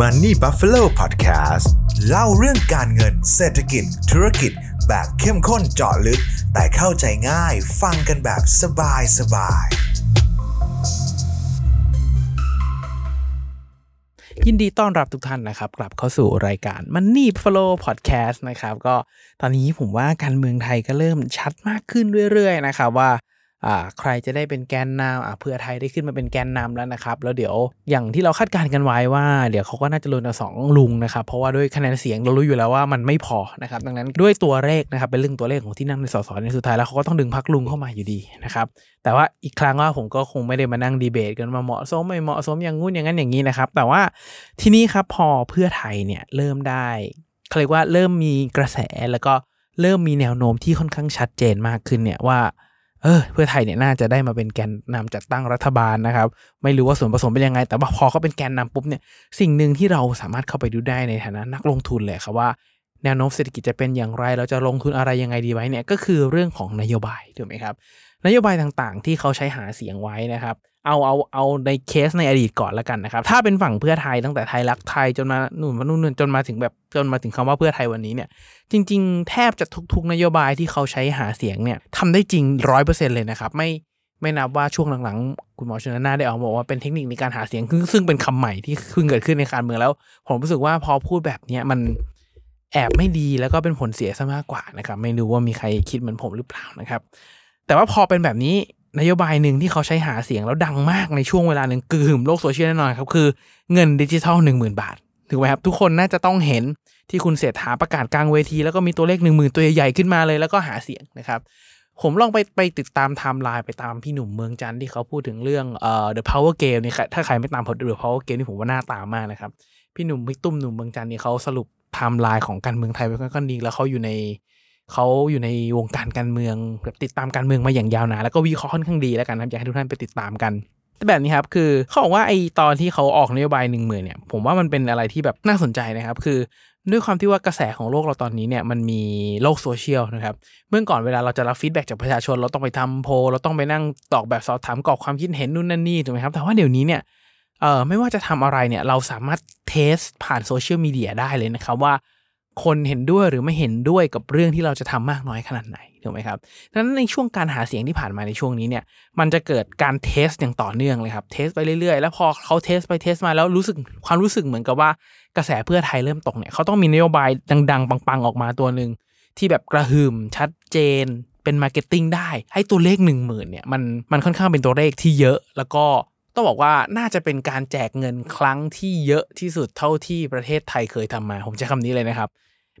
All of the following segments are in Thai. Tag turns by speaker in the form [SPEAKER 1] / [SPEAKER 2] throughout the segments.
[SPEAKER 1] Money Buffalo Podcast เล่าเรื่องการเงินเศรษฐกิจ ธุรกิจ แบบเข้มข้นเจาะลึก แต่เข้าใจง่ายฟังกันแบบสบายสบาย
[SPEAKER 2] ยินดีต้อนรับทุกท่านนะครับ กลับเข้าสู่รายการ Money Flow Podcast นะครับ ก็ตอนนี้ผมว่าการเมืองไทยก็เริ่มชัดมากขึ้นเรื่อยๆนะครับว่าอ่า ใครจะได้เป็นแกนนำอ่าเพื่อไทยได้ขึ้นมาเป็นแกนนำแล้วนะครับ แล้วเดี๋ยวอย่างที่เราคาดการณ์กันไว้ว่า เดี๋ยวเขาก็น่าจะลงเอาสองลุงนะครับเพราะว่าด้วยคะแนนเสียงเรารู้อยู่แล้วว่ามันไม่พอนะครับดังนั้นด้วยตัวเลขนะครับเป็นเรื่องตัวเลขของที่นั่งในสสในสุดท้ายแล้วเขาก็ต้องดึงพักลุงเข้ามาอยู่ดีนะครับแต่ว่าอีกครั้งว่าผมก็คงไม่ได้มานั่งดีเบตกันมาเหมาะสมไม่เหมาะสมอย่างงู้นอย่างนั้นอย่างนี้นะครับแต่ว่าที่นี้ครับพอเพื่อไทยเนี่ยเริ่มได้เขาเรียกว่าเริ่มมีกระแสแล้วก็เริ่มมีแนวโน้มที่ค่อนข้างชัดเจนมากขึ้นเนี่ยว่า เออเพื่อไทยเนี่ยน่าจะได้มาเป็นแกนนำจัดตั้งรัฐบาลนะครับ ไม่รู้ว่าส่วนผสมเป็นยังไง แต่ว่าพอเขาเป็นแกนนำปุ๊บเนี่ยสิ่งหนึ่งที่เราสามารถเข้าไปดูได้ในฐานะนักลงทุนเลยครับว่าแนวโน้มเศรษฐกิจจะเป็นอย่างไร เราจะลงทุนอะไรยังไงดีไว้เนี่ยก็คือเรื่องของนโยบายถูกไหมครับนโยบายต่างๆ ที่เขาใช้หาเสียงไว้นะครับ เอาเอาเอาในเคสในอดีตก่อนแล้วกันนะครับ ถ้าเป็นฝั่งเพื่อไทยตั้งแต่ไทยรักไทยจนมาหนุนมานู่นจนมาถึงแบบจนมาถึงคำว่าเพื่อไทยวันนี้เนี่ย จริง ๆ แทบจะทุก ๆ นโยบายที่เขาใช้หาเสียงเนี่ยทำได้จริงร้อยเปอร์เซ็นเลยนะครับ ไม่ไม่นับว่าช่วงหลังๆ คุณหมอชนน่านได้ออกบอกว่าเป็นเทคนิคในการหาเสียงซึ่งซึ่งเป็นคำใหม่ที่เพิ่งเกิดขึ้นในการเมืองแล้ว ผมรู้สึกว่าพอพูดแบบเนี้ยมันแอบไม่ดีแล้วก็เป็นผลเสียซะมากกว่านะครับ ไม่รู้ว่ามีใครคิดเหมือนผมหรือเปล่านะครับ แต่ว่าพอเป็นแบบนี้ นโยบายหนึ่งที่เขาใช้หาเสียงแล้วดังมากในช่วงเวลาหนึ่งกึ่มโลกโซเชียลแน่นอนครับ คือเงินดิจิทัลหนึ่งหมื่นบาทถูกไหมครับ ทุกคนน่าจะต้องเห็นที่คุณเศรษฐาประกาศกลางเวที แล้วก็มีตัวเลขหนึ่งหมื่นตัวใหญ่ๆขึ้นมาเลยแล้วก็หาเสียงนะครับ ผมลองไปไปติดตามไทม์ไลน์ไปตามพี่หนุ่มเมืองจันท์ที่เขาพูดถึงเรื่องเอ่อ The Power Game นี่ถ้าใครไม่ตามผม The Power Game นี่ผมว่าน่าตามมากนะครับพี่หนุ่มพี่ตุ้มหนุ่มเมืองจันท์ที่เขาสรุปไทม์ไลน์ของการเมืองไทยไว้ค่อนข้างดีแล้วเขาอยู่ใน เขาอยู่ในวงการการเมืองแบบติดตามการเมืองมาอย่างยาวนานแล้วก็วิเคราะห์ค่อนข้างดีแล้วกันครับอยากให้ทุกท่านไปติดตามกันแต่แบบนี้ครับคือเขาบอกว่าไอตอนที่เขาออกนโยบายหนึ่งหมื่นเนี่ยผมว่ามันเป็นอะไรที่แบบน่าสนใจนะครับ คือด้วยความที่ว่ากระแสของโลกเราตอนนี้เนี่ยมันมีโลกโซเชียลนะครับเมื่อก่อนเวลาเราจะรับฟีดแบ็กจากประชาชน เราต้องไปทำโพลเราต้องไปนั่งตอกแบบสอบถามกรอกความคิดเห็นนู่นนั่นนี่ถูกไหมครับแต่ว่าเดี๋ยวนี้เนี่ยเอ่อไม่ว่าจะทำอะไรเนี่ยเราสามารถเทสผ่านโซเชียลมีเดียได้เลยนะครับว่า คนเห็นด้วยหรือไม่เห็นด้วยกับเรื่องที่เราจะทำมากน้อยขนาดไหนถูกไหมครับดังนั้นในช่วงการหาเสียงที่ผ่านมาในช่วงนี้เนี่ยมันจะเกิดการ test อย่างต่อเนื่องเลยครับ test ไปเรื่อยๆ แล้วพอเขา test ไป test มาแล้วรู้สึกความรู้สึกเหมือนกับว่ากระแสเพื่อไทยเริ่มตกเนี่ยเขาต้องมีนโยบายดังๆ ปังๆ ออกมาตัวหนึ่งที่แบบกระหึ่มชัดเจนเป็น marketing ได้ให้ตัวเลขหนึ่งหมื่นเนี่ยมันมันค่อนข้างเป็นตัวเลขที่เยอะ แล้วก็ต้องบอกว่าน่าจะเป็นการแจกเงินครั้งที่เยอะที่สุดเท่าที่ประเทศไทยเคยทำมา ผมใช้คำนี้เลยนะครับ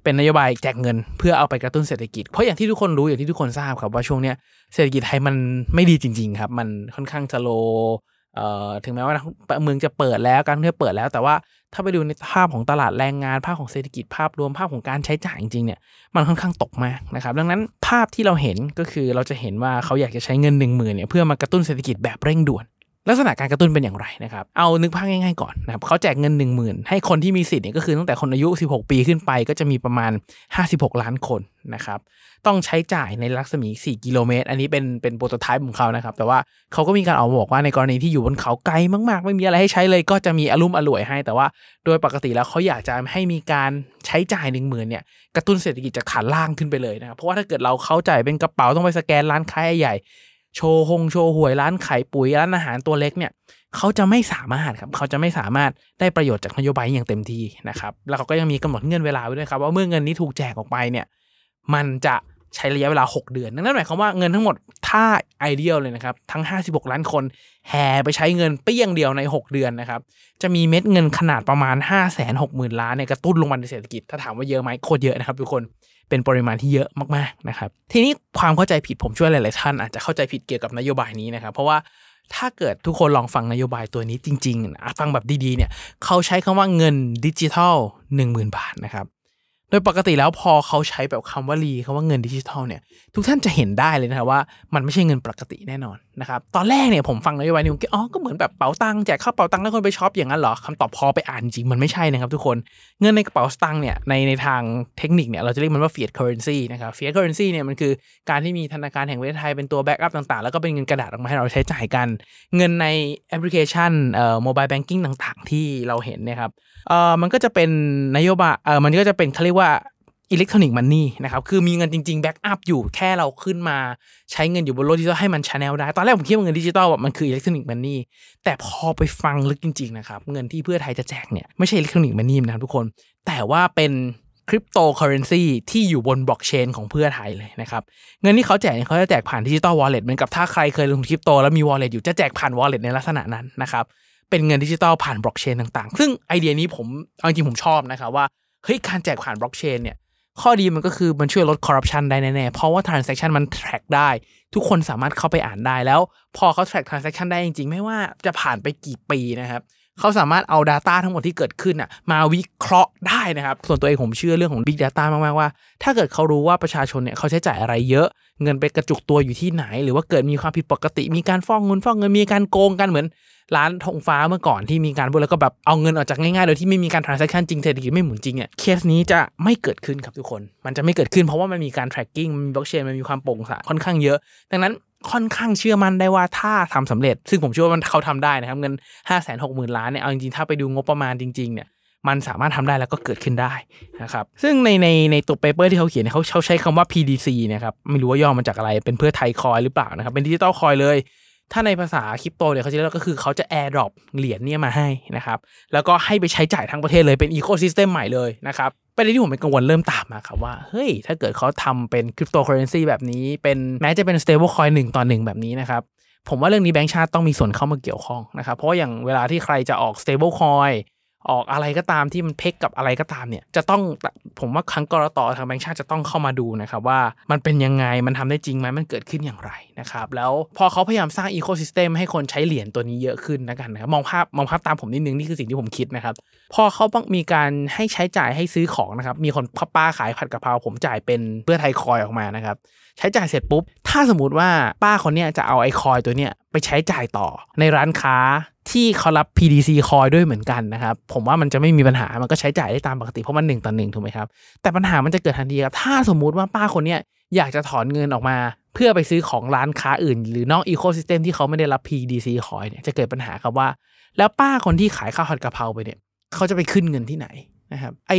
[SPEAKER 2] เป็นนโยบายแจกเงินเพื่อเอาไปกระตุ้นเศรษฐกิจ เพราะอย่างที่ทุกคนรู้อย่างที่ทุกคนทราบครับว่าช่วงเนี้ยเศรษฐกิจไทยมันไม่ดีจริง ๆ ครับ มันค่อนข้างจะโลเอ่อถึงแม้ว่าเมืองจะเปิดแล้วการท่องเที่ยวเปิดแล้ว แต่ว่าถ้าไปดูในภาพของตลาดแรงงานภาพของเศรษฐกิจภาพรวมภาพของการใช้จ่ายจริงๆเนี่ยมันค่อนข้างตกมากนะครับดังนั้นภาพที่เราเห็นก็คือเราจะเห็นว่าเขาอยากจะใช้เงินหนึ่งหมื่นเนี่ยเพื่อมากระตุ้นเศรษฐกิจแบบเร่งด่วน ลักษณะการกระตุ้นเป็นอย่างไรนะครับเอานึกภาพง่ายๆก่อนนะครับเขาแจกเงิน 1 0,000 ให้คนที่มีสิทธิ์เนี่ยก็คือตั้งแต่คนอายุ 16 ปีขึ้นไปก็จะมีประมาณ 56 ล้านคนนะครับต้องใช้จ่ายในรัศมี 4 กิโลเมตร อันนี้เป็นเป็นโปรโตไทป์ของเขานะครับ แต่ว่าเขาก็มีการออกมาบอกว่าในกรณีที่อยู่บนเขาไกลมากๆ ไม่มีอะไรให้ใช้เลย ก็จะมีอารมณ์อร่วยให้ แต่ว่าโดยปกติแล้วเขาอยากจะให้มีการใช้จ่าย1 0,000เนี่ยกระตุ้นเศรษฐกิจจากฐานล่างขึ้นไปเลยนะครับเพราะว่าถ้าเกิดเราเข้าจ่ายเป็นกระเป๋าต้องไปสแกนร้านค้าใหญ่ โชว์หงโชว์หวยร้านขายปุ๋ยร้านอาหารตัวเล็กเนี่ยเขาจะไม่สามารถครับเขาจะไม่สามารถได้ประโยชน์จากนโยบายอย่างเต็มที่นะครับ แล้วเขาก็ยังมีกำหนดเงื่อนเวลาไว้ด้วยครับ ว่าเมื่อเงินนี้ถูกแจกออกไปเนี่ย มันจะ ใช้ระยะเวลา 6 เดือน นั่นหมายความว่าเงินทั้งหมดถ้าไอเดียลเลยนะครับ ทั้ง 56 ล้านคน แห่ไปใช้เงินเปี้ยงเดียวใน 6 เดือนนะครับ จะมีเม็ดเงินขนาดประมาณ 5 6 0 0 0 0 ล้านเนี่ยกระตุ้นลงมาในเศรษฐกิจ ถ้าถามว่าเยอะไหมโคตรเยอะนะครับทุกคนเป็นปริมาณที่เยอะมากๆนะครับ ทีนี้ความเข้าใจผิดผมช่วยหลายๆท่านอาจจะเข้าใจผิดเกี่ยวกับนโยบายนี้นะครับ เพราะว่าถ้าเกิดทุกคนลองฟังนโยบายตัวนี้จริงๆฟังแบบดีๆเนี่ยเขาใช้คำว่าเงินดิจิทัล10,000 บาทนะครับ ดยปกติแล้วพอเขาใช้แบบคำว่ารีคำว่าเงินดิจิทัลเนี่ยทุกท่านจะเห็นได้เลยนะครับว่ามันไม่ใช่เงินปกติแน่นอนนะครับตอนแรกเนี่ยผมฟังนโยบายนี้ผมคิดอ๋อก็เหมือนแบบเป๋าตังค์แจกข้าวเป๋าตังค์แล้วคนไปช็อปอย่างนั้นเหรอคำตอบพอไปอ่านจริงมันไม่ใช่นะครับทุกคนเงินในกระเป๋าตางค์เนี่ยในในทางเทคนิคเนี่ยเราจะเรียกมันว่า fiat currency นซีนะครับ fiat currency เนี่ยมันคือการที่มีธนาคารแห่งประเทศไทยเป็นตัว backup ต่างๆ แล้วก็เป็นเงินกระดาษออกมาให้เราใช้จ่ายกัน เงินในแอปพลิเคชันเอ่อ mobile banking ต่างๆ ที่เราเห็นนะครับเอ่อมันก็จะเป็นนโยบายเอ่อมันก็จะเป็นเขาเรียกว่า electronic money นะครับ คือมีเงินจริงๆ backup อยู่แค่เราขึ้นมาใช้เงินอยู่บนโลกดิจิทัลให้มัน channel ได้ ตอนแรกผมคิดว่าเงินดิจิทัลแบบมันคือ electronic money แต่พอไปฟังลึกจริงๆนะครับ เงินที่เพื่อไทยจะแจกเนี่ยไม่ใช่ electronic money นะครับทุกคน แต่ว่าเป็นคริปโตเคอเรนซีที่อยู่บนบล็อกเชนของเพื่อไทยเลยนะครับ เงินที่เขาแจกเนี่ยเขาจะแจกผ่าน digital wallet เหมือนกับถ้าใครเคยลงคริปโตแล้วมี wallet อยู่จะแจกผ่าน wallet ในลักษณะนั้นนะครับเป็นเงินดิจิตอลผ่านบล็อกเชนต่างๆ ซึ่งไอเดียนี้ผมเอาจริงผมชอบนะครับว่า เฮ้ยการแจกผ่านบล็อกเชนเนี่ยข้อดีมันก็คือมันช่วยลดคอร์รัปชันได้แน่ๆ เพราะว่า transaction มัน track ได้ ทุกคนสามารถเข้าไปอ่านได้แล้ว พอเขา track transaction ได้จริงๆ ไม่ว่าจะผ่านไปกี่ปีนะครับ เขาสามารถเอา Data ทั้งหมดที่เกิดขึ้นอะมาวิเคราะห์ได้นะครับ ส่วนตัวเองผมเชื่อเรื่องของ Big Data มากๆว่า ถ้าเกิดเขารู้ว่าประชาชนเนี่ยเขาใช้จ่ายอะไรเยอะ เงินไปกระจุกตัวอยู่ที่ไหน หรือว่าเกิดมีความผิดปกติ มีการฟ้องเงินฟ้องเงินมีการโกงกันเหมือน ร้านธงฟ้าเมื่อก่อนที่มีการพูดแล้วก็แบบเอาเงินออกจากง่ายๆโดยที่ไม่มีการ transaction จริงเศรษฐกิจไม่หมุนจริงเนี่ยเคสนี้จะไม่เกิดขึ้นครับทุกคน มันจะไม่เกิดขึ้นเพราะว่ามันมีการ tracking มันมี blockchain มันมีความโปร่งใสค่อนข้างเยอะ ดังนั้นค่อนข้างเชื่อมั่นได้ว่าถ้าทำสำเร็จ ซึ่งผมเชื่อว่ามันเขาทำได้นะครับเงิน5 6 0 0 0 0ล้านเนี่ยเอาจริงๆถ้าไปดูงบประมาณจริงๆเนี่ยมันสามารถทำได้แล้วก็เกิดขึ้นได้นะครับซึ่งในในในตัว paper ที่เขาเขียนเขาเขาใช้คำว่า PDC นะครับไม่รู้ว่าย่อมาจากอะไรเป็นเพื่อไทย coin หรือเปล่านะครับเป็น digital coin เลย ถ้าในภาษาคริปโตเนี่ยเขาจะเรียกก็คือเขาจะ airdrop เหรียญเนี่ยมาให้นะครับ แล้วก็ให้ไปใช้จ่ายทั้งประเทศเลยเป็น ecosystem ใหม่เลยนะครับประเด็นที่ผมเป็นกังวลเริ่มตามมาครับว่า เฮ้ย ถ้าเกิดเขาทำเป็นคริปโตเคอเรนซีแบบนี้ เป็นแม้จะเป็น stablecoin หนึ่งต่อหนึ่งแบบนี้นะครับ ผมว่าเรื่องนี้แบงก์ชาติต้องมีส่วนเข้ามาเกี่ยวข้องนะครับ เพราะอย่างเวลาที่ใครจะออก stablecoin ออกอะไรก็ตามที่มัน peg กับอะไรก็ตามเนี่ยจะต้องผมว่าคลังกับทางแบงค์ชาติจะต้องเข้ามาดูนะครับว่ามันเป็นยังไงมันทำได้จริงไหมมันเกิดขึ้นอย่างไรนะครับแล้วพอเขาพยายามสร้าง ecosystem ให้คนใช้เหรียญตัวนี้เยอะขึ้นละกันนะครับมองภาพมองภาพตามผมนิดนึงนี่คือสิ่งที่ผมคิดนะครับพอเขาต้องมีการให้ใช้จ่ายให้ซื้อของนะครับมีคนพ่อค้าขายผัดกะเพราผมจ่ายเป็นเพื่อไทย coin ออกมานะครับ ใช้จ่ายเสร็จปุ๊บ ถ้าสมมติว่าป้าคนเนี้ยจะเอาไอคอยตัวเนี้ยไปใช้จ่ายต่อในร้านค้าที่เขารับ PDC คอยด้วยเหมือนกันนะครับ ผมว่ามันจะไม่มีปัญหา มันก็ใช้จ่ายได้ตามปกติเพราะมันหนึ่งต่อหนึ่งถูกไหมครับ แต่ปัญหามันจะเกิดทันทีครับ ถ้าสมมุติว่าป้าคนเนี้ยอยากจะถอนเงินออกมา เพื่อไปซื้อของร้านค้าอื่น หรือนอกอีโคซิสเต็มที่เขาไม่ได้รับ PDC คอยเนี่ยจะเกิดปัญหาครับว่า แล้วป้าคนที่ขายข้าวผัดกะเพราไปเนี่ยเขาจะไปขึ้นเงินที่ไหน นะครับไอ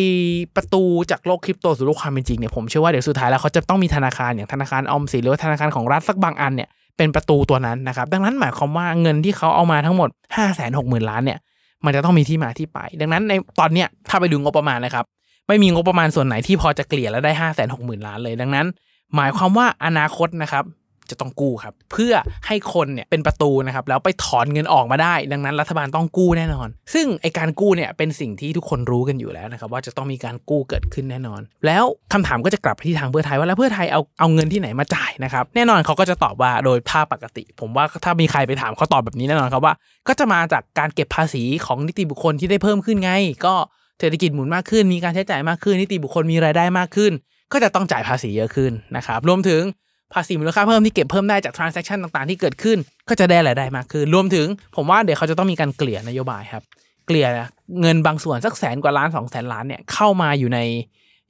[SPEAKER 2] ประตูจากโลกคริปโตสู่โลกความเป็นจริงเนี่ยผมเชื่อว่าเดี๋ยวสุดท้ายแล้วเขาจะต้องมีธนาคารอย่างธนาคารออมสินหรือว่าธนาคารของรัฐสักบางอันเนี่ยเป็นประตูตัวนั้นนะครับ ดังนั้นหมายความว่าเงินที่เขาเอามาทั้งหมด 5 6 0 0 0 0 ล้านเนี่ย มันจะต้องมีที่มาที่ไป ดังนั้นในตอนเนี้ยถ้าไปดูงบประมาณนะครับ ไม่มีงบประมาณส่วนไหนที่พอจะเกลี่ยแล้วได้ 5 6 0 0 0 0 ล้านเลย ดังนั้น หมายความว่าอนาคตนะครับ จะต้องกู้ครับ เพื่อให้คนเนี่ยเป็นประตูนะครับแล้วไปถอนเงินออกมาได้ ดังนั้นรัฐบาลต้องกู้แน่นอน ซึ่งไอการกู้เนี่ยเป็นสิ่งที่ทุกคนรู้กันอยู่แล้วนะครับว่าจะต้องมีการกู้เกิดขึ้นแน่นอน แล้วคำถามก็จะกลับไปที่ทางเพื่อไทยว่าแล้วเพื่อไทยเอาเอาเงินที่ไหนมาจ่ายนะครับแน่นอนเขาก็จะตอบว่าโดยภาพปกติ ผมว่าถ้ามีใครไปถามเขาตอบแบบนี้แน่นอนครับว่า ก็จะมาจากการเก็บภาษีของนิติบุคคลที่ได้เพิ่มขึ้นไง ก็เศรษฐกิจหมุนมากขึ้น มีการใช้จ่ายมากขึ้นนิติบุคคลมีรายได้มากขึ้น ก็จะต้องจ่ายภาษีเยอะขึ้นนะครับรวมถึง ภาษีมูลค่าเพิ่มที่เก็บเพิ่มได้จาก transaction ต่างๆ ที่เกิดขึ้น ก็จะได้รายได้มากขึ้น รวมถึงผมว่าเดี๋ยวเขาจะต้องมีการเกลี่ยนโยบายครับ เกลี่ยเงินบางส่วนสักแสนกว่าล้านสองแสนล้านเนี่ยเข้ามาอยู่ใน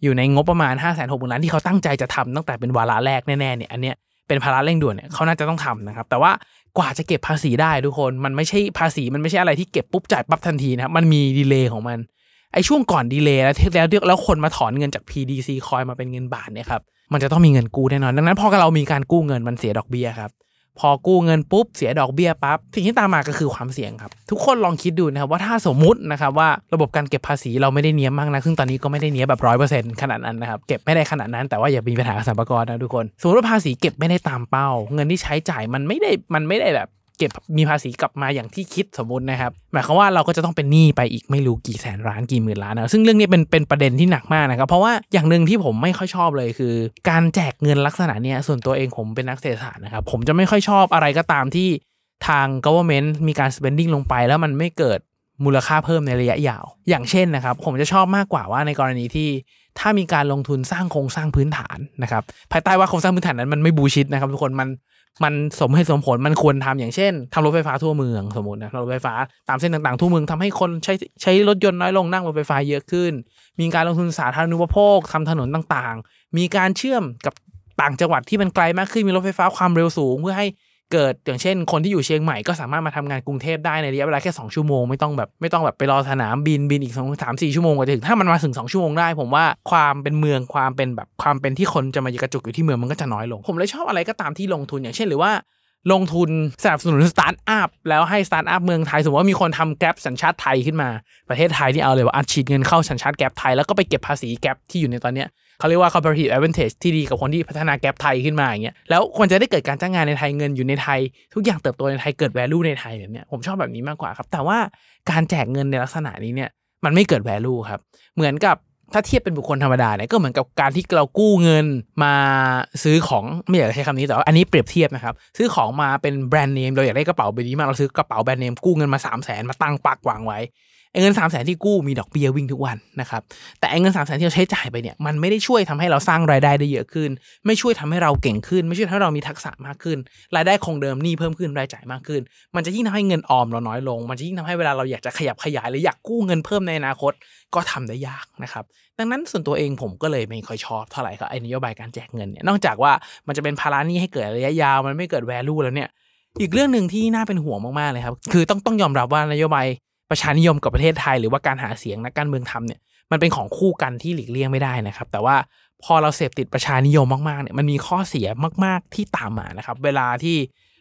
[SPEAKER 2] อยู่ในงบประมาณ5้าแสนหกหมื่นล้านที่เขาตั้งใจจะทำตั้งแต่เป็นวาระแรกแน่ๆเนี่ยอันเนี้ยเป็นภาระเร่งด่วนเนี่ยเขาน่าจะต้องทำนะครับ แต่ว่ากว่าจะเก็บภาษีได้ทุกคนมันไม่ใช่ภาษีมันไม่ใช่อะไรที่เก็บปุ๊บจ่ายปั๊บทันทีนะครับมันมีดีเลย์ของมันไอ้ช่วงก่อนดีเลย์แล้วแล้วแล้วคนมาถอนเงินจาก PDC คอยมาเป็นเงินบาทเนี่ยครับ มันจะต้องมีเงินกู้แน่นอน ดังนั้นพอเรามีการกู้เงินมันเสียดอกเบี้ยครับ พอกู้เงินปุ๊บเสียดอกเบี้ยปั๊บสิ่งที่ตามมาก็คือความเสี่ยงครับ ทุกคนลองคิดดูนะครับว่าถ้าสมมุตินะครับว่าระบบการเก็บภาษีเราไม่ได้เนี้ยมากนะซึ่งตอนนี้ก็ไม่ได้เนี้ยแบบร้อยเปอร์เซ็นต์ขนาดนั้นนะครับเก็บไม่ได้ขนาดนั้นแต่ว่าอย่ามีปัญหาสัมปทานนะทุกคนสมมติว่าภาษีเก็บไม่ได้ตามเป้า เงินที่ใช้จ่ายมันไม่ได้มันไม่ได้แบบ เก็บมีภาษีกลับมาอย่างที่คิดสมมตินะครับ หมายความว่าเราก็จะต้องเป็นหนี้ไปอีกไม่รู้กี่แสนล้านกี่หมื่นล้านนะซึ่งเรื่องนี้เป็นเป็นประเด็นที่หนักมากนะครับ เพราะว่าอย่างหนึ่งที่ผมไม่ค่อยชอบเลยคือ การแจกเงินลักษณะเนี้ยส่วนตัวเองผมเป็นนักเศรษฐศาสตร์นะครับผมจะไม่ค่อยชอบอะไรก็ตามที่ทาง government มีการ spending ลงไป แล้วมันไม่เกิดมูลค่าเพิ่มในระยะยาว อย่างเช่นนะครับ ผมจะชอบมากกว่าว่าในกรณีที่ ถ้ามีการลงทุนสร้างโครงสร้างพื้นฐานนะครับ ภายใต้ว่าโครงสร้างพื้นฐานนั้นมันไม่บูชิดนะครับ ทุกคนมันมันสมให้สมผลมันควรทำอย่างเช่นทำรถไฟฟ้าทั่วเมืองสมมตินะรถไฟฟ้าตามเส้นต่างๆ ทั่วเมืองทำให้คนใช้ใช้รถยนต์น้อยลงนั่งรถไฟฟ้าเยอะขึ้น มีการลงทุนสาธารณูปโภคทำถนนต่างๆ มีการเชื่อมกับต่างจังหวัดที่มันไกลมากขึ้นมีรถไฟฟ้าความเร็วสูง เพื่อให้ เกิดอย่างเช่น คนที่อยู่เชียงใหม่ก็สามารถมาทำงานกรุงเทพได้ในระยะเวลาแค่2ชั่วโมงไม่ต้องแบบไม่ต้องแบบไปรอสนามบินบินอีกสองสามสี่ชั่วโมงกว่าจะถึงถ้ามันมาถึง2ชั่วโมงได้ผมว่าความเป็นเมืองความเป็นแบบความเป็นที่คนจะมากระจุกอยู่ที่เมืองมันก็จะน้อยลง ผมเลยชอบอะไรก็ตามที่ลงทุนอย่างเช่นหรือว่า ลงทุนสนับสนุนสตาร์ทอัพแล้วให้สตาร์ทอัพเมืองไทยสมมติว่ามีคนทำ Grab สัญชาติไทยขึ้นมาประเทศไทยที่เอาเลยว่าอัดฉีดเงินเข้าสัญชาติแกร็บไทยแล้วก็ไปเก็บภาษีแกร็บที่อยู่ในตอนเนี้ยเขาเรียกว่า comparative advantage ที่ดีกับคนที่พัฒนาแกร็บไทยขึ้นมาอย่างเงี้ยแล้วควรจะได้เกิดการจ้างงานในไทยเงินอยู่ในไทย ทุกอย่างเติบโตในไทยเกิด value ในไทยแบบเนี้ยผมชอบแบบนี้มากกว่าครับ แต่ว่าการแจกเงินในลักษณะนี้เนี่ยมันไม่เกิด value ครับเหมือนกับ ถ้าเทียบเป็นบุคคลธรรมดาเนี่ยก็เหมือนกับการที่เรากู้เงินมาซื้อของไม่อยากใช้คำนี้แต่ว่าอันนี้เปรียบเทียบนะครับ ซื้อของมาเป็นแบรนด์เนมเราอยากได้กระเป๋าใบนี้มากเราซื้อกระเป๋าแบรนด์เนมกู้เงินมา3 0 0แสนมาตั้งปักวางไว้ เงิน3 0 0แสนที่กู้มีดอกเบี้ยวิ่งทุกวันนะครับ แต่เงิน3 0 0แสนที่เราใช้จ่ายไปเนี่ยมันไม่ได้ช่วยทำให้เราสร้างรายได้ได้เยอะขึ้น ไม่ช่วยทำให้เราเก่งขึ้น ไม่ช่วยทำให้เรามีทักษะมากขึ้น รายได้คงเดิมนี้เพิ่มขึ้นรายจ่ายมากขึ้น มันจะยิ่งทำให้เงินออมเราน้อยลง มันจะยิ่งทำให้เวลาเราอยากจะขยับขยายหรืออยากกู้เงินเพิ่มในอนาคตก็ทำได้ยากนะครับ ดังนั้นส่วนตัวเองผมก็เลยไม่ค่อยชอบเท่าไหร่ครับไอ้นโยบายการแจกเงินเนี่ยนอกจากว่ามันจะเป็นภาระหนี้ให้เกิดระยะยาวมันไม่เกิด value แล้วเนี่ยอีกเรื่องหนึ่งที่น่าเป็นห่วงมากๆเลยครับ คือต้องต้องยอมรับว่านโยบาย ประชานิยมกับประเทศไทย หรือว่าการหาเสียงนักการเมืองทำเนี่ยมันเป็นของคู่กันที่หลีกเลี่ยงไม่ได้นะครับ แต่ว่าพอเราเสพติดประชานิยมมากๆเนี่ยมันมีข้อเสียมาก ๆที่ตามมานะครับ เวลาที่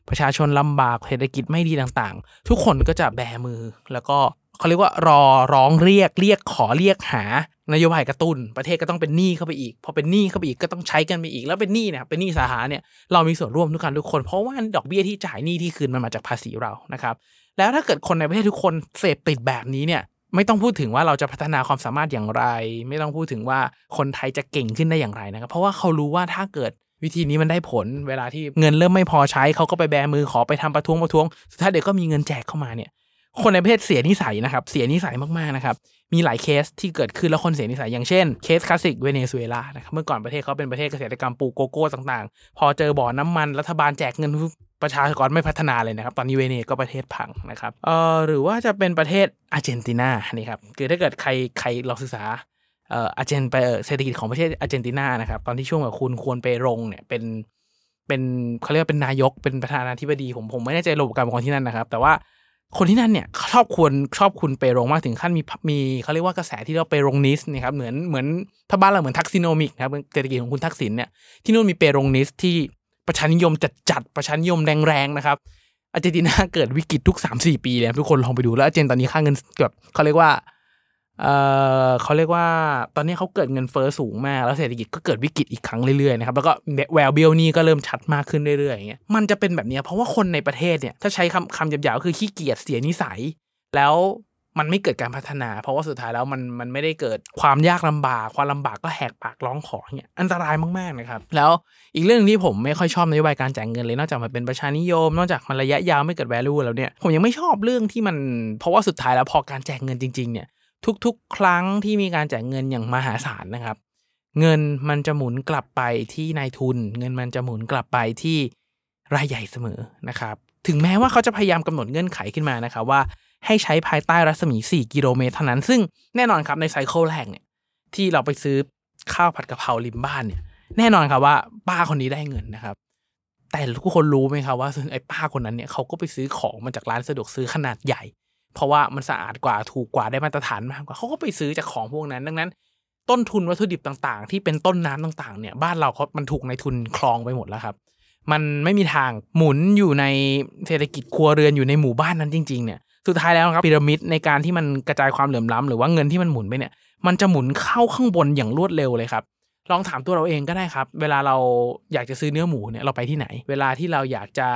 [SPEAKER 2] ประชาชนลำบากเศรษฐกิจไม่ดีต่างๆ ทุกคนก็จะแบมือ แล้วก็เขาเรียกว่ารอร้องเรียกเรียกขอเรียกหานโยบายกระตุ้นประเทศก็ต้องเป็นหนี้เข้าไปอีกพอเป็นหนี้เข้าไปอีกก็ต้องใช้กันไปอีกแล้วเป็นหนี้เนี่ยเป็นหนี้สาธารณะเนี่ยเรามีส่วนร่วมทุกการทุกคน เพราะว่าดอกเบี้ยที่จ่ายหนี้ที่คืนมันมาจากภาษีเรานะครับ แล้วถ้าเกิดคนในประเทศทุกคนเสพติดแบบนี้เนี่ย ไม่ต้องพูดถึงว่าเราจะพัฒนาความสามารถอย่างไร ไม่ต้องพูดถึงว่าคนไทยจะเก่งขึ้นได้อย่างไรนะครับ เพราะว่าเขารู้ว่าถ้าเกิดวิธีนี้มันได้ผล เวลาที่เงินเริ่มไม่พอใช้เขาก็ไปแบมือขอไปทำประท้วงประท้วง สุดท้ายเดี๋ยวก็มีเงินแจกเข้ามาเนี่ย คนในประเทศเสียนิสัยนะครับ เสียนิสัยมากๆนะครับ มีหลายเคสที่เกิดขึ้นแล้วคนเสียนิสัยอย่างเช่นเคสคลาสสิกเวเนซุเอลานะครับ เมื่อก่อนประเทศเขาเป็นประเทศเกษตรกรรมปลูกโกโก้ต่างๆ พอเจอบ่อน้ำมันรัฐบาลแจกเงินประชากรไม่พัฒนาเลยนะครับ ตอนนี้เวเนก็ประเทศพังนะครับเอ่อหรือว่าจะเป็นประเทศอาร์เจนตินานี่ครับคือถ้าเกิดใครใครลองศึกษาเอ่ออาร์เจนไปเศรษฐกิจของประเทศอาร์เจนตินานะครับ ตอนที่ช่วงแบบคุณควรไปรงเนี่ยเป็นเป็นเขาเรียกว่าเป็นนายกเป็นประธานาธิบดีผมผมไม่แน่ใจระบบการปกครองที่นั่นนะครับ แต่ว่าคนที่นั่นเนี่ยชอบควรชอบคุณไปรงมากถึงขั้นมีมีเขาเรียกว่ากระแสที่เราไปรงนิสนะครับเหมือนเหมือนถ้าบ้านเราเหมือนทักซิโนมิกนะครับเศรษฐกิจของคุณทักษิณเนี่ยที่นู่นมีเปรงนิสที่ ประชานิยมจัดจัดประชานิยมแรงๆนะครับอาร์เจนตินาเกิดวิกฤตทุกสามสี่ปีเลยทุกคนลองไปดูแล้วอาร์เจนตอนนี้ค่าเงินแบบเขาเรียกว่าเออเขาเรียกว่าตอนนี้เขาเกิดเงินเฟอ้อสูงมาก แล้วเศรษฐกิจก็เกิดวิกฤตอีกครั้งเรื่อยๆนะครับแล้วก็แววเบียวนี่ก็เริ่มชัดมากขึ้นเรื่อยๆอย่างเงี้ยมันจะเป็นแบบนี้เพราะว่าคนในประเทศเนี่ยถ้าใช้คำคำหยาบๆก็คือขี้เกียจเสียนิสัย แล้ว มันไม่เกิดการพัฒนา เพราะว่าสุดท้ายแล้วมันมันไม่ได้เกิดความยากลำบากความลำบากก็แหกปากร้องขอเนี่ยอันตรายมากๆนะครับ แล้วอีกเรื่องที่ผมไม่ค่อยชอบนโยบายการแจกเงินเลยนอกจากมันเป็นประชานิยม นอกจากมันระยะยาวไม่เกิด value แล้วเนี่ยผมยังไม่ชอบเรื่องที่มัน เพราะว่าสุดท้ายแล้วพอการแจกเงินจริงๆเนี่ยทุกๆ ครั้งที่มีการแจกเงินอย่างมหาศาลนะครับ เงินมันจะหมุนกลับไปที่นายทุน เงินมันจะหมุนกลับไปที่รายใหญ่เสมอนะครับถึงแม้ว่าเขาจะพยายามกำหนดเงื่อนไขขึ้นมานะครับว่า ให้ใช้ภายใต้รัศมี 4 กิโลเมตรเท่านั้น ซึ่งแน่นอนครับในไซเคิลแรกเนี่ยที่เราไปซื้อข้าวผัดกะเพราริมบ้านเนี่ย แน่นอนครับว่าป้าคนนี้ได้เงินนะครับ แต่ทุกคนรู้ไหมครับว่าไอ้ป้าคนนั้นเนี่ยเขาก็ไปซื้อของมาจากร้านสะดวกซื้อขนาดใหญ่ เพราะว่ามันสะอาดกว่าถูกกว่าได้มาตรฐานมากกว่าเขาก็ไปซื้อจากของพวกนั้น ดังนั้น ต้นทุนวัตถุดิบต่างๆ ที่เป็นต้นน้ำต่างๆ เนี่ยบ้านเราเขามันถูกในทุนคลองไปหมดแล้วครับมันไม่มีทางหมุนอยู่ในเศรษฐกิจครัวเรือนอยู่ในหมู่บ้านนั้นจริง ๆ เนี่ย สุดท้ายแล้วครับพีระมิดในการที่มันกระจายความเหลื่อมล้าหรือว่าเงินที่มันหมุนไปเนี่ยมันจะหมุนเข้าข้างบนอย่างรวดเร็วเลยครับลองถามตัวเราเองก็ได้ครับ เวลาเราอยากจะซื้อเนื้อหมูเนี่ยเราไปที่ไหน เวลาที่เราอยากจะ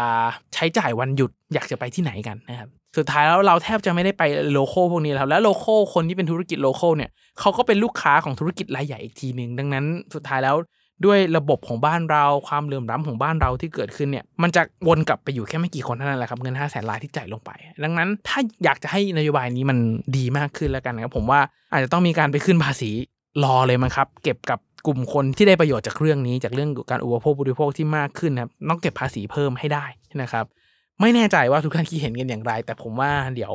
[SPEAKER 2] ใช้จ่ายวันหยุด อยากจะไปที่ไหนกันนะครับสุดท้ายแล้วเราแทบจะไม่ได้ไปโลโก้พวกนี้แล้วแล้วโลโก้คนที่เป็นธุรกิจโลโก้เนี่ยเขาก็เป็นลูกค้าของธุรกิจรายใหญ่อีกทีหนึ่งดังนั้นสุดท้ายแล้ว ด้วยระบบของบ้านเราความเหลื่อมล้ำของบ้านเราที่เกิดขึ้นเนี่ยมันจะวนกลับไปอยู่แค่ไม่กี่คนเท่านั้นแหละครับเงิน5้าแสนล้านที่จ่ายลงไป ดังนั้นถ้าอยากจะให้นโยบายนี้มันดีมากขึ้นแล้วกันนะครับผมว่าอาจจะต้องมีการไปขึ้นภาษีรอเลยมั้งครับ เก็บกับกลุ่มคนที่ได้ประโยชน์จากเรื่องนี้จากเรื่องการอุปโภคบริโภคที่มากขึ้นนะครับต้องเก็บภาษีเพิ่มให้ได้นะครับไม่แน่ใจว่าทุกท่านคิดเห็นกันอย่างไร แต่ผมว่าเดี๋ยว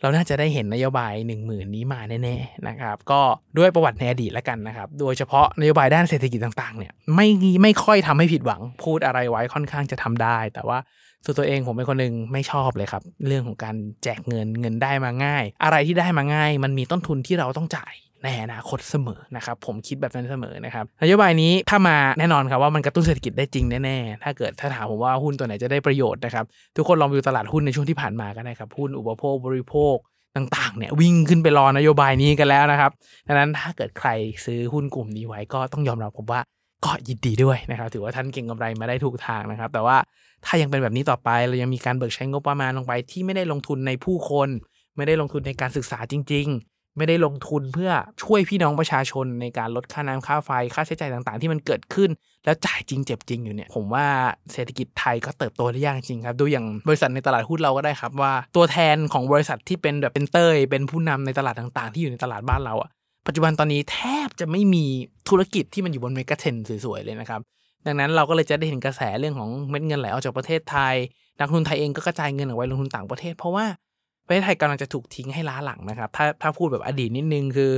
[SPEAKER 2] เราน่าจะได้เห็นนโยบาย 1 0,000 นี้มาแน่ๆนะครับ ก็ด้วยประวัติในอดีตแล้วกันนะครับ โดยเฉพาะนโยบายด้านเศรษฐกิจต่างๆ เนี่ยไม่ไม่ค่อยทำให้ผิดหวัง พูดอะไรไว้ค่อนข้างจะทำได้ แต่ว่าส่วนตัวเองผมเป็นคนหนึ่งไม่ชอบเลยครับ เรื่องของการแจกเงินเงินได้มาง่าย อะไรที่ได้มาง่าย มันมีต้นทุนที่เราต้องจ่าย ในอนาคตเสมอนะครับผมคิดแบบนั้นเสมอนะครับนโยบายนี้ถ้ามาแน่นอนครับว่ามันกระตุ้นเศรษฐกิจได้จริงแน่ๆถ้าเกิดถ้าถามผมว่าหุ้นตัวไหนจะได้ประโยชน์นะครับทุกคนลองไปดูตลาดหุ้นในช่วงที่ผ่านมาก็ได้ครับหุ้นอุปโภคบริโภคต่างๆเนี่ยวิ่งขึ้นไปรอนโยบายนี้กันแล้วนะครับดังนั้นถ้าเกิดใครซื้อหุ้นกลุ่มนี้ไว้ก็ต้องยอมรับผมว่าก็ยินดีด้วยนะครับ ถือว่าท่านเก่งกำไรมาได้ถูกทางนะครับ แต่ว่าถ้ายังเป็นแบบนี้ต่อไปเรายังมีการเบิกใช้งบประมาณลงไป ที่ไม่ได้ลงทุนในผู้คน ไม่ได้ลงทุนในการศึกษาจริง ไม่ได้ลงทุนเพื่อช่วยพี่น้องประชาชนในการลดค่าน้ำค่าไฟค่าใช้จ่ายต่างๆ ที่มันเกิดขึ้น แล้วจ่ายจริงเจ็บจริงอยู่เนี่ย ผมว่าเศรษฐกิจไทยก็เติบโตได้ยากจริงครับ ดูอย่างบริษัทในตลาดหุ้นเราก็ได้ครับว่า ตัวแทนของบริษัทที่เป็นแบบเป็นเตยเป็นผู้นำในตลาดต่างๆ ที่อยู่ในตลาดบ้านเราอะปัจจุบันตอนนี้แทบจะไม่มีธุรกิจที่มันอยู่บนเมกะเทรนสวยๆเลยนะครับดังนั้นเราก็เลยจะได้เห็นกระแสเรื่องของเม็ดเงินไหลออกจากประเทศไทย นักลงทุนไทยเองก็กระจายเงินออกไปลงทุนต่างประเทศ เพราะว่า ประเทศไทยกำลังจะถูกทิ้งให้ล้าหลังนะครับ ถ้าถ้าพูดแบบอดีตนิดนึงคือ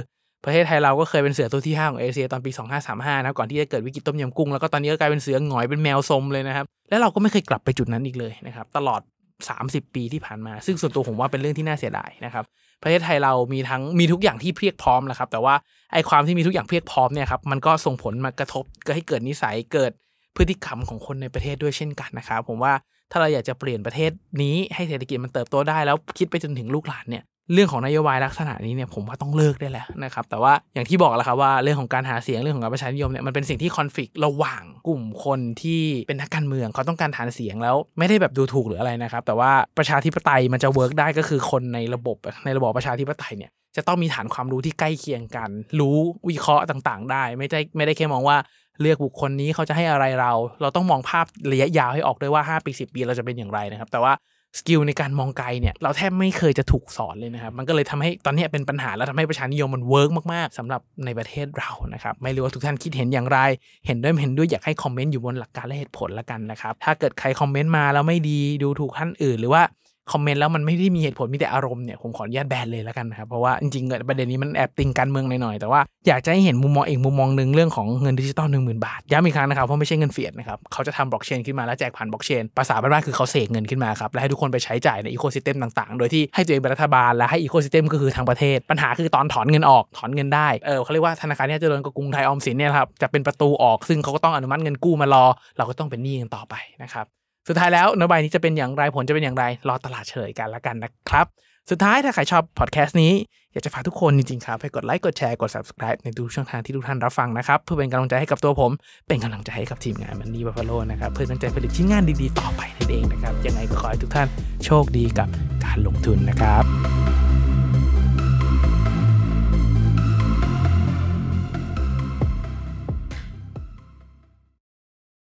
[SPEAKER 2] ประเทศไทยเราก็เคยเป็นเสือตัวที่ 5 ของเอเชียตอนปี 2535 นะก่อนที่จะเกิดวิกฤตต้มยำกุ้งแล้วก็ตอนนี้ก็กลายเป็นเสือหงอยเป็นแมวสมเลยนะครับ แล้วเราก็ไม่เคยกลับไปจุดนั้นอีกเลยนะครับ ตลอด 30 ปีที่ผ่านมา ซึ่งส่วนตัวผมว่าเป็นเรื่องที่น่าเสียดายนะครับประเทศไทยเรามีทั้งมีทุกอย่างที่เพียบพร้อมแล้วครับ แต่ว่าไอ้ความที่มีทุกอย่างเพียบพร้อมเนี่ยครับมันก็ส่งผลมากระทบก็ให้เกิดนิสัยเกิดพฤติกรรมของคนในประเทศด้วยเช่นกันนะครับผมว่า ถ้าเราอยากจะเปลี่ยนประเทศนี้ให้เศรษฐกิจมันเติบโตได้แล้วคิดไปจนถึงลูกหลานเนี่ยเรื่องของนโยบายลักษณะนี้เนี่ยผมว่าต้องเลิกได้แล้วนะครับแต่ว่าอย่างที่บอกแล้วครับว่าเรื่องของการหาเสียงเรื่องของการประชานิยมเนี่ยมันเป็นสิ่งที่คอนฟ lict ระหว่างกลุ่มคนที่เป็นนักการเมืองเขาต้องการฐานเสียงแล้วไม่ได้แบบดูถูกหรืออะไรนะครับแต่ว่าประชาธิปไตยมันจะ work ได้ก็คือคนในระบบในระบอบประชาธิปไตยเนี่ยจะต้องมีฐานความรู้ที่ใกล้เคียงกัน รู้วิเคราะห์ต่าง ๆ ได้ ไม่ได้ไม่ได้แค่มองว่า เลือกบุคคลนี้เขาจะให้อะไรเรา เราต้องมองภาพระยะยาวให้ออกด้วยว่า 5 ปี 10 ปีเราจะเป็นอย่างไรนะครับ แต่ว่า skill ในการมองไกลเนี่ยเราแทบไม่เคยจะถูกสอนเลยนะครับ มันก็เลยทำให้ตอนนี้เป็นปัญหาแล้วทำให้ประชานิยมมัน work มาก ๆสำหรับในประเทศเรานะครับ ไม่รู้ว่าทุกท่านคิดเห็นอย่างไร เห็นด้วยเห็นด้วยอยากให้ comment อยู่บนหลักการและเหตุผลละกันนะครับ ถ้าเกิดใคร comment มาแล้วไม่ดีดูถูกท่านอื่น หรือว่า คอมเมนต์แล้วมันไม่ได้มีเหตุผลมีแต่อารมณ์เนี่ยผมขออนุญาตแบนเลยแล้วกันนะครับ เพราะว่าจริงๆประเด็นนี้มันแอบติงการเมืองหน่อยๆ แต่ว่าอยากจะให้เห็นมุมมองอีกมุมมองหนึ่งเรื่องของเงินดิจิตอลหนึ่งหมื่นบาท ย้ำอีกครั้งนะครับเพราะไม่ใช่เงิน fiat นะครับเขาจะทำบล็อกเชนขึ้นมาแล้วแจกผ่านบล็อกเชนภาษาบ้านๆคือเขาเสกเงินขึ้นมาครับและให้ทุกคนไปใช้จ่ายใน ecosystem ต่างๆ โดยที่ให้ตัวเองเป็นรัฐบาลและให้ ecosystem ก็คือทั้งประเทศ ปัญหาคือตอนถอนเงินออกถอนเงินได้เออเขาเรียกว่าธนาคารนี้เจริญกับกรุงไทยออมสินเนี่ยครับจะเป็นประตูออกซึ่งเขาก็ต้องอนุมัติเงินกู้มารอ เราก็ต้องเป็นหนี้กันต่อไปนะครับ สุดท้ายแล้วนโยบายนี้จะเป็นอย่างไรผลจะเป็นอย่างไร รอตลาดเฉยกันละกันนะครับ สุดท้ายถ้าใครชอบพอดแคสต์นี้ อยากจะฝากทุกคนจริงๆครับให้กดไลค์กดแชร์กด subscribe ในทุกช่องทางที่ทุกท่านรับฟังนะครับ เพื่อเป็นกำลังใจให้กับตัวผม เป็นกำลังใจให้กับทีมงานมันนี่บัฟฟาโลนะครับเพื่อตั้งใจผลิตชิ้นงานดีๆ ต่อไปนั่นเองนะครับยังไงก็ขอให้ทุกท่านโชคดีกับการลงทุนนะครับ